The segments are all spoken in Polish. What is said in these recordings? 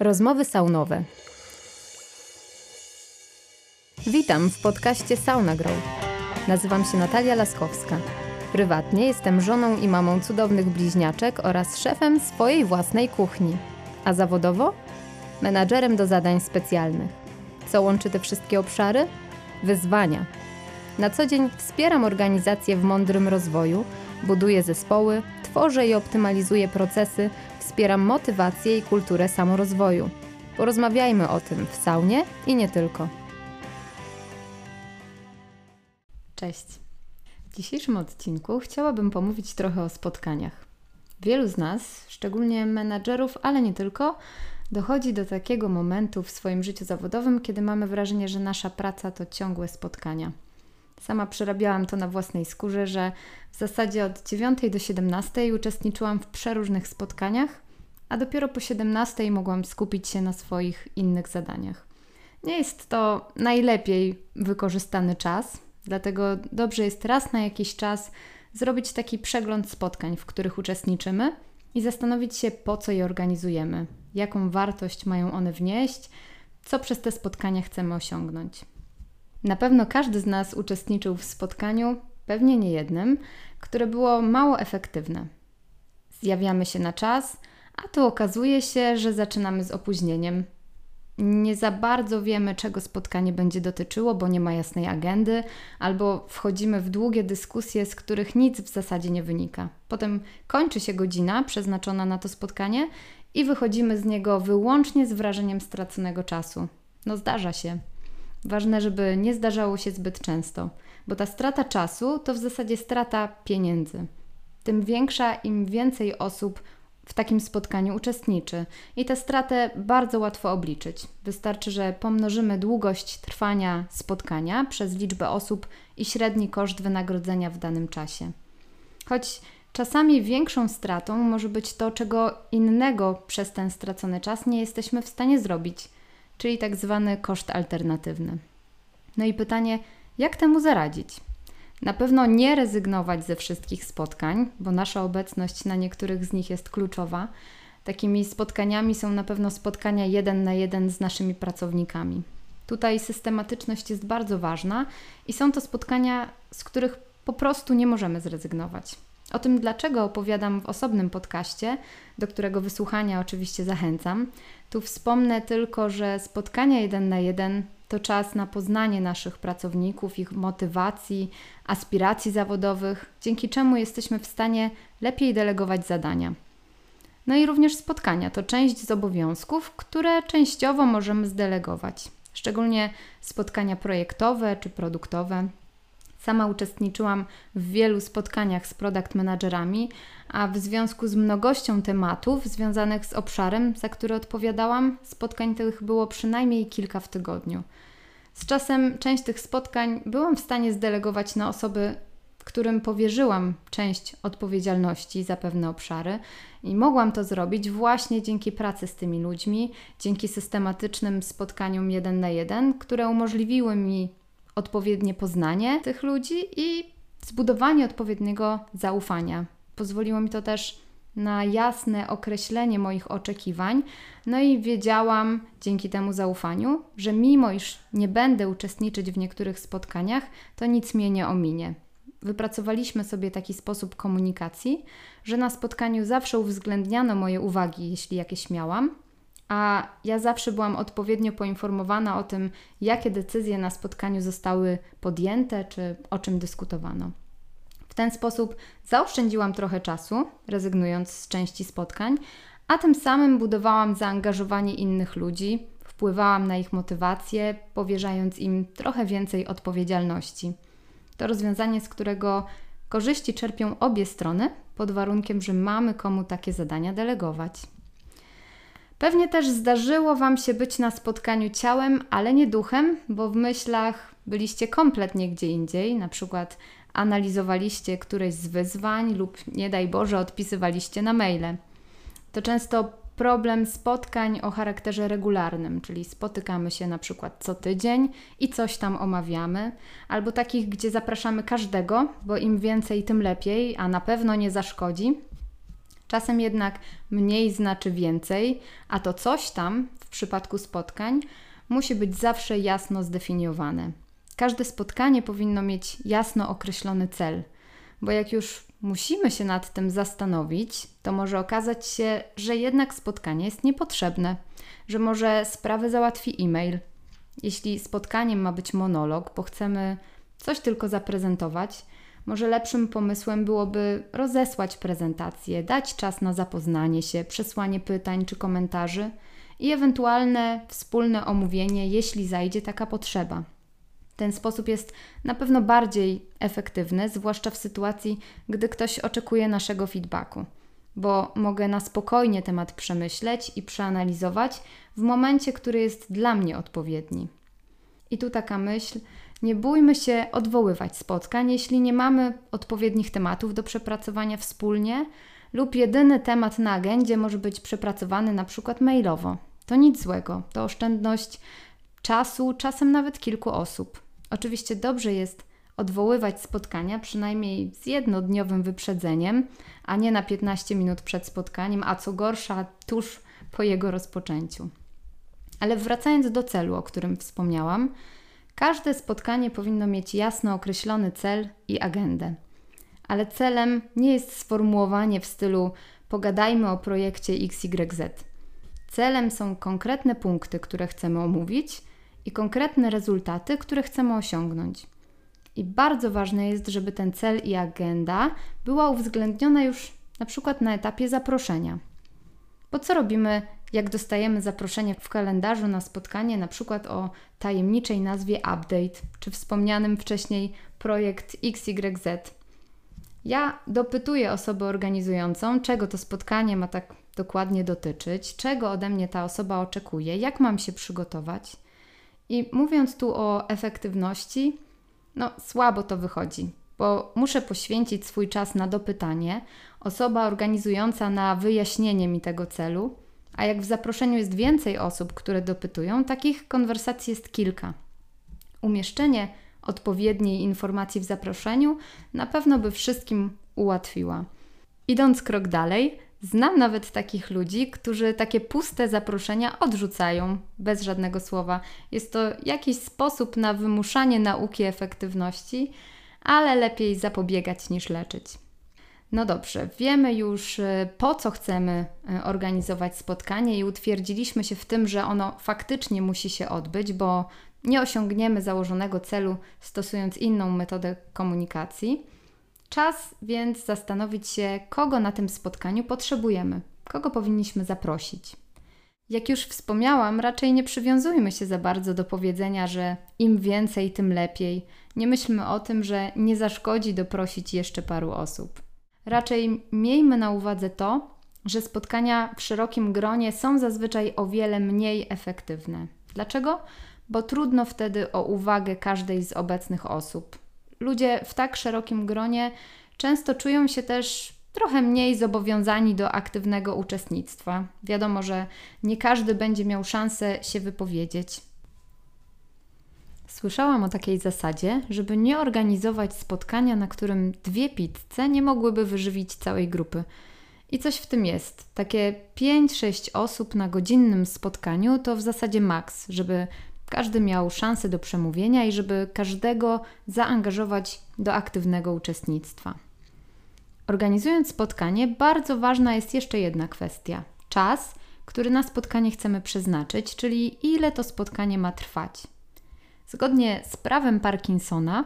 Rozmowy saunowe. Witam w podcaście Sauna Grow. Nazywam się Natalia Laskowska. Prywatnie jestem żoną i mamą cudownych bliźniaczek oraz szefem swojej własnej kuchni. A zawodowo? Menadżerem do zadań specjalnych. Co łączy te wszystkie obszary? Wyzwania. Na co dzień wspieram organizacje w mądrym rozwoju, buduję zespoły, tworzę i optymalizuję procesy, wspieram motywację i kulturę samorozwoju. Porozmawiajmy o tym w saunie i nie tylko. Cześć. W dzisiejszym odcinku chciałabym pomówić trochę o spotkaniach. Wielu z nas, szczególnie menadżerów, ale nie tylko, dochodzi do takiego momentu w swoim życiu zawodowym, kiedy mamy wrażenie, że nasza praca to ciągłe spotkania. Sama przerabiałam to na własnej skórze, że w zasadzie od 9 do 17 uczestniczyłam w przeróżnych spotkaniach, a dopiero po 17 mogłam skupić się na swoich innych zadaniach. Nie jest to najlepiej wykorzystany czas, dlatego dobrze jest raz na jakiś czas zrobić taki przegląd spotkań, w których uczestniczymy i zastanowić się, po co je organizujemy, jaką wartość mają one wnieść, co przez te spotkania chcemy osiągnąć. Na pewno każdy z nas uczestniczył w spotkaniu, pewnie nie jednym, które było mało efektywne. Zjawiamy się na czas, a tu okazuje się, że zaczynamy z opóźnieniem. Nie za bardzo wiemy, czego spotkanie będzie dotyczyło, bo nie ma jasnej agendy, albo wchodzimy w długie dyskusje, z których nic w zasadzie nie wynika. Potem kończy się godzina przeznaczona na to spotkanie i wychodzimy z niego wyłącznie z wrażeniem straconego czasu. No zdarza się. Ważne, żeby nie zdarzało się zbyt często, bo ta strata czasu to w zasadzie strata pieniędzy. Tym większa, im więcej osób w takim spotkaniu uczestniczy i tę stratę bardzo łatwo obliczyć. Wystarczy, że pomnożymy długość trwania spotkania przez liczbę osób i średni koszt wynagrodzenia w danym czasie. Choć czasami większą stratą może być to, czego innego przez ten stracony czas nie jesteśmy w stanie zrobić – czyli tak zwany koszt alternatywny. No i pytanie, jak temu zaradzić? Na pewno nie rezygnować ze wszystkich spotkań, bo nasza obecność na niektórych z nich jest kluczowa. Takimi spotkaniami są na pewno spotkania jeden na jeden z naszymi pracownikami. Tutaj systematyczność jest bardzo ważna i są to spotkania, z których po prostu nie możemy zrezygnować. O tym, dlaczego opowiadam w osobnym podcaście, do którego wysłuchania oczywiście zachęcam. Tu wspomnę tylko, że spotkania jeden na jeden to czas na poznanie naszych pracowników, ich motywacji, aspiracji zawodowych, dzięki czemu jesteśmy w stanie lepiej delegować zadania. No i również spotkania to część z obowiązków, które częściowo możemy zdelegować, szczególnie spotkania projektowe czy produktowe. Sama uczestniczyłam w wielu spotkaniach z product managerami, a w związku z mnogością tematów związanych z obszarem, za który odpowiadałam, spotkań tych było przynajmniej kilka w tygodniu. Z czasem część tych spotkań byłam w stanie zdelegować na osoby, którym powierzyłam część odpowiedzialności za pewne obszary i mogłam to zrobić właśnie dzięki pracy z tymi ludźmi, dzięki systematycznym spotkaniom jeden na jeden, które umożliwiły mi odpowiednie poznanie tych ludzi i zbudowanie odpowiedniego zaufania. Pozwoliło mi to też na jasne określenie moich oczekiwań, no i wiedziałam dzięki temu zaufaniu, że mimo iż nie będę uczestniczyć w niektórych spotkaniach, to nic mnie nie ominie. Wypracowaliśmy sobie taki sposób komunikacji, że na spotkaniu zawsze uwzględniano moje uwagi, jeśli jakieś miałam, a ja zawsze byłam odpowiednio poinformowana o tym, jakie decyzje na spotkaniu zostały podjęte czy o czym dyskutowano. W ten sposób zaoszczędziłam trochę czasu, rezygnując z części spotkań, a tym samym budowałam zaangażowanie innych ludzi, wpływałam na ich motywację, powierzając im trochę więcej odpowiedzialności. To rozwiązanie, z którego korzyści czerpią obie strony, pod warunkiem, że mamy komu takie zadania delegować. Pewnie też zdarzyło Wam się być na spotkaniu ciałem, ale nie duchem, bo w myślach byliście kompletnie gdzie indziej, na przykład analizowaliście któreś z wyzwań lub nie daj Boże odpisywaliście na maile. To często problem spotkań o charakterze regularnym, czyli spotykamy się na przykład co tydzień i coś tam omawiamy, albo takich, gdzie zapraszamy każdego, bo im więcej, tym lepiej, a na pewno nie zaszkodzi. Czasem jednak mniej znaczy więcej, a to coś tam w przypadku spotkań musi być zawsze jasno zdefiniowane. Każde spotkanie powinno mieć jasno określony cel, bo jak już musimy się nad tym zastanowić, to może okazać się, że jednak spotkanie jest niepotrzebne, że może sprawę załatwi e-mail. Jeśli spotkaniem ma być monolog, bo chcemy coś tylko zaprezentować, może lepszym pomysłem byłoby rozesłać prezentację, dać czas na zapoznanie się, przesłanie pytań czy komentarzy i ewentualne wspólne omówienie, jeśli zajdzie taka potrzeba. Ten sposób jest na pewno bardziej efektywny, zwłaszcza w sytuacji, gdy ktoś oczekuje naszego feedbacku, bo mogę na spokojnie temat przemyśleć i przeanalizować w momencie, który jest dla mnie odpowiedni. I tu taka myśl, nie bójmy się odwoływać spotkań, jeśli nie mamy odpowiednich tematów do przepracowania wspólnie, lub jedyny temat na agendzie może być przepracowany na przykład mailowo. To nic złego, to oszczędność czasu, czasem nawet kilku osób. Oczywiście dobrze jest odwoływać spotkania, przynajmniej z jednodniowym wyprzedzeniem, a nie na 15 minut przed spotkaniem, a co gorsza, tuż po jego rozpoczęciu. Ale wracając do celu, o którym wspomniałam, Każde spotkanie powinno mieć jasno określony cel i agendę. Ale celem nie jest sformułowanie w stylu pogadajmy o projekcie XYZ. Celem są konkretne punkty, które chcemy omówić i konkretne rezultaty, które chcemy osiągnąć. I bardzo ważne jest, żeby ten cel i agenda była uwzględniona już na przykład na etapie zaproszenia. Bo co robimy, jak dostajemy zaproszenie w kalendarzu na spotkanie, na przykład o tajemniczej nazwie Update, czy wspomnianym wcześniej projekt XYZ? Ja dopytuję osobę organizującą, czego to spotkanie ma tak dokładnie dotyczyć, czego ode mnie ta osoba oczekuje, jak mam się przygotować. I mówiąc tu o efektywności, no słabo to wychodzi, bo muszę poświęcić swój czas na dopytanie, osoba organizująca na wyjaśnienie mi tego celu, a jak w zaproszeniu jest więcej osób, które dopytują, takich konwersacji jest kilka. Umieszczenie odpowiedniej informacji w zaproszeniu na pewno by wszystkim ułatwiła. Idąc krok dalej, znam nawet takich ludzi, którzy takie puste zaproszenia odrzucają bez żadnego słowa. Jest to jakiś sposób na wymuszanie nauki efektywności, ale lepiej zapobiegać niż leczyć. No dobrze, wiemy już y, po co chcemy y, organizować spotkanie i utwierdziliśmy się w tym, że ono faktycznie musi się odbyć, bo nie osiągniemy założonego celu stosując inną metodę komunikacji. Czas więc zastanowić się, kogo na tym spotkaniu potrzebujemy, kogo powinniśmy zaprosić. Jak już wspomniałam, raczej nie przywiązujmy się za bardzo do powiedzenia, że im więcej, tym lepiej. Nie myślmy o tym, że nie zaszkodzi doprosić jeszcze paru osób. Raczej miejmy na uwadze to, że spotkania w szerokim gronie są zazwyczaj o wiele mniej efektywne. Dlaczego? Bo trudno wtedy o uwagę każdej z obecnych osób. Ludzie w tak szerokim gronie często czują się też trochę mniej zobowiązani do aktywnego uczestnictwa. Wiadomo, że nie każdy będzie miał szansę się wypowiedzieć. Słyszałam o takiej zasadzie, żeby nie organizować spotkania, na którym dwie pizze nie mogłyby wyżywić całej grupy. I coś w tym jest. Takie 5-6 osób na godzinnym spotkaniu to w zasadzie maks, żeby każdy miał szansę do przemówienia i żeby każdego zaangażować do aktywnego uczestnictwa. Organizując spotkanie, bardzo ważna jest jeszcze jedna kwestia: czas, który na spotkanie chcemy przeznaczyć, czyli ile to spotkanie ma trwać. Zgodnie z prawem Parkinsona,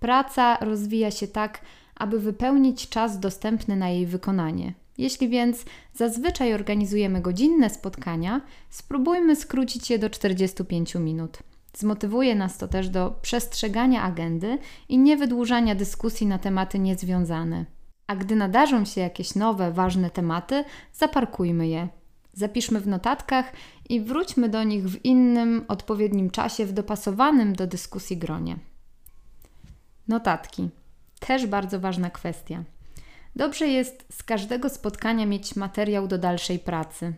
praca rozwija się tak, aby wypełnić czas dostępny na jej wykonanie. Jeśli więc zazwyczaj organizujemy godzinne spotkania, spróbujmy skrócić je do 45 minut. Zmotywuje nas to też do przestrzegania agendy i niewydłużania dyskusji na tematy niezwiązane. A gdy nadarzą się jakieś nowe, ważne tematy, zaparkujmy je. Zapiszmy w notatkach i wróćmy do nich w innym, odpowiednim czasie, w dopasowanym do dyskusji gronie. Notatki. Też bardzo ważna kwestia. Dobrze jest z każdego spotkania mieć materiał do dalszej pracy.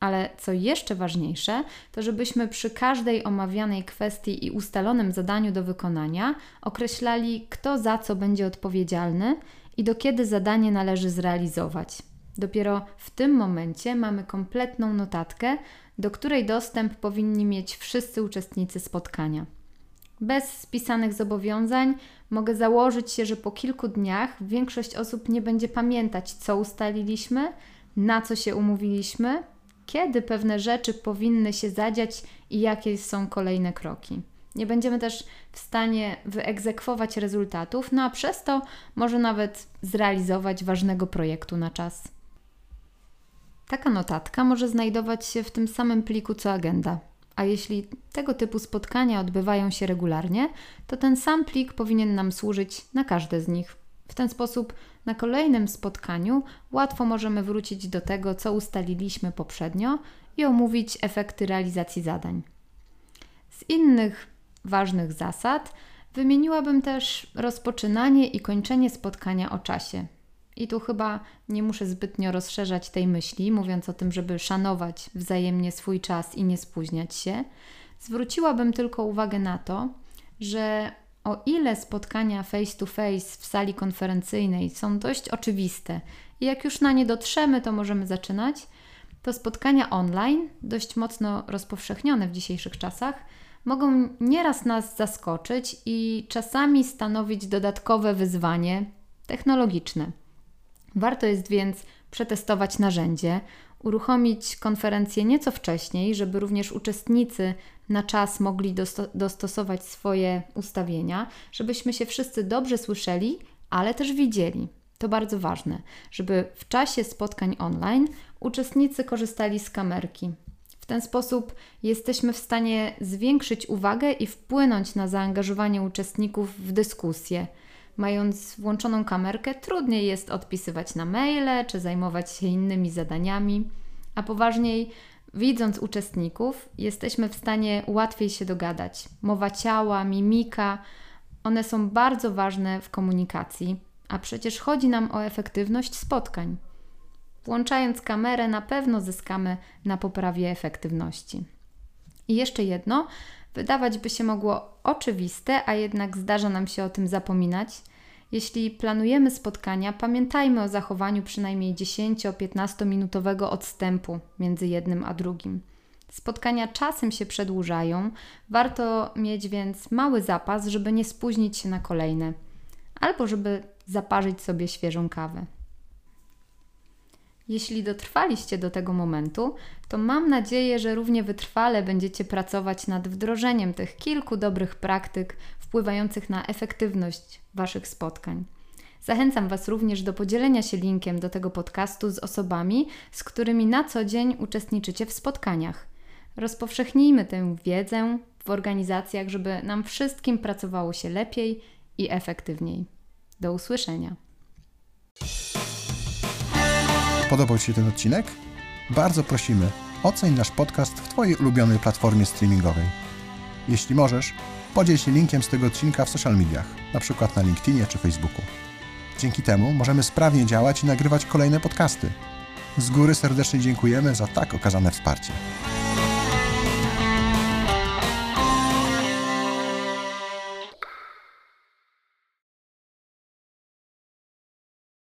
Ale co jeszcze ważniejsze, to żebyśmy przy każdej omawianej kwestii i ustalonym zadaniu do wykonania określali, kto za co będzie odpowiedzialny i do kiedy zadanie należy zrealizować. Dopiero w tym momencie mamy kompletną notatkę, do której dostęp powinni mieć wszyscy uczestnicy spotkania. Bez spisanych zobowiązań mogę założyć się, że po kilku dniach większość osób nie będzie pamiętać, co ustaliliśmy, na co się umówiliśmy, kiedy pewne rzeczy powinny się zadziać i jakie są kolejne kroki. Nie będziemy też w stanie wyegzekwować rezultatów, no a przez to może nawet zrealizować ważnego projektu na czas. Taka notatka może znajdować się w tym samym pliku co agenda. A jeśli tego typu spotkania odbywają się regularnie, to ten sam plik powinien nam służyć na każde z nich. W ten sposób na kolejnym spotkaniu łatwo możemy wrócić do tego, co ustaliliśmy poprzednio i omówić efekty realizacji zadań. Z innych ważnych zasad wymieniłabym też rozpoczynanie i kończenie spotkania o czasie. I tu chyba nie muszę zbytnio rozszerzać tej myśli, mówiąc o tym, żeby szanować wzajemnie swój czas i nie spóźniać się. Zwróciłabym tylko uwagę na to, że o ile spotkania face to face w sali konferencyjnej są dość oczywiste i jak już na nie dotrzemy, to możemy zaczynać, to spotkania online, dość mocno rozpowszechnione w dzisiejszych czasach, mogą nieraz nas zaskoczyć i czasami stanowić dodatkowe wyzwanie technologiczne. Warto jest więc przetestować narzędzie, uruchomić konferencję nieco wcześniej, żeby również uczestnicy na czas mogli dosto dostosować swoje ustawienia, żebyśmy się wszyscy dobrze słyszeli, ale też widzieli. To bardzo ważne, żeby w czasie spotkań online uczestnicy korzystali z kamerki. W ten sposób jesteśmy w stanie zwiększyć uwagę i wpłynąć na zaangażowanie uczestników w dyskusję Mając włączoną kamerkę, trudniej jest odpisywać na maile czy zajmować się innymi zadaniami, a poważniej, widząc uczestników, jesteśmy w stanie łatwiej się dogadać. Mowa ciała, mimika, one są bardzo ważne w komunikacji, a przecież chodzi nam o efektywność spotkań. Włączając kamerę, na pewno zyskamy na poprawie efektywności. I jeszcze jedno, wydawać by się mogło oczywiste, a jednak zdarza nam się o tym zapominać. Jeśli planujemy spotkania, pamiętajmy o zachowaniu przynajmniej 10-15 minutowego odstępu między jednym a drugim. Spotkania czasem się przedłużają, warto mieć więc mały zapas, żeby nie spóźnić się na kolejne, albo żeby zaparzyć sobie świeżą kawę. Jeśli dotrwaliście do tego momentu, to mam nadzieję, że równie wytrwale będziecie pracować nad wdrożeniem tych kilku dobrych praktyk wpływających na efektywność Waszych spotkań. Zachęcam Was również do podzielenia się linkiem do tego podcastu z osobami, z którymi na co dzień uczestniczycie w spotkaniach. Rozpowszechnijmy tę wiedzę w organizacjach, żeby nam wszystkim pracowało się lepiej i efektywniej. Do usłyszenia. Podobał Ci się ten odcinek? Bardzo prosimy, oceń nasz podcast w Twojej ulubionej platformie streamingowej. Jeśli możesz, podziel się linkiem z tego odcinka w social mediach, np. na LinkedInie czy Facebooku. Dzięki temu możemy sprawnie działać i nagrywać kolejne podcasty. Z góry serdecznie dziękujemy za tak okazane wsparcie.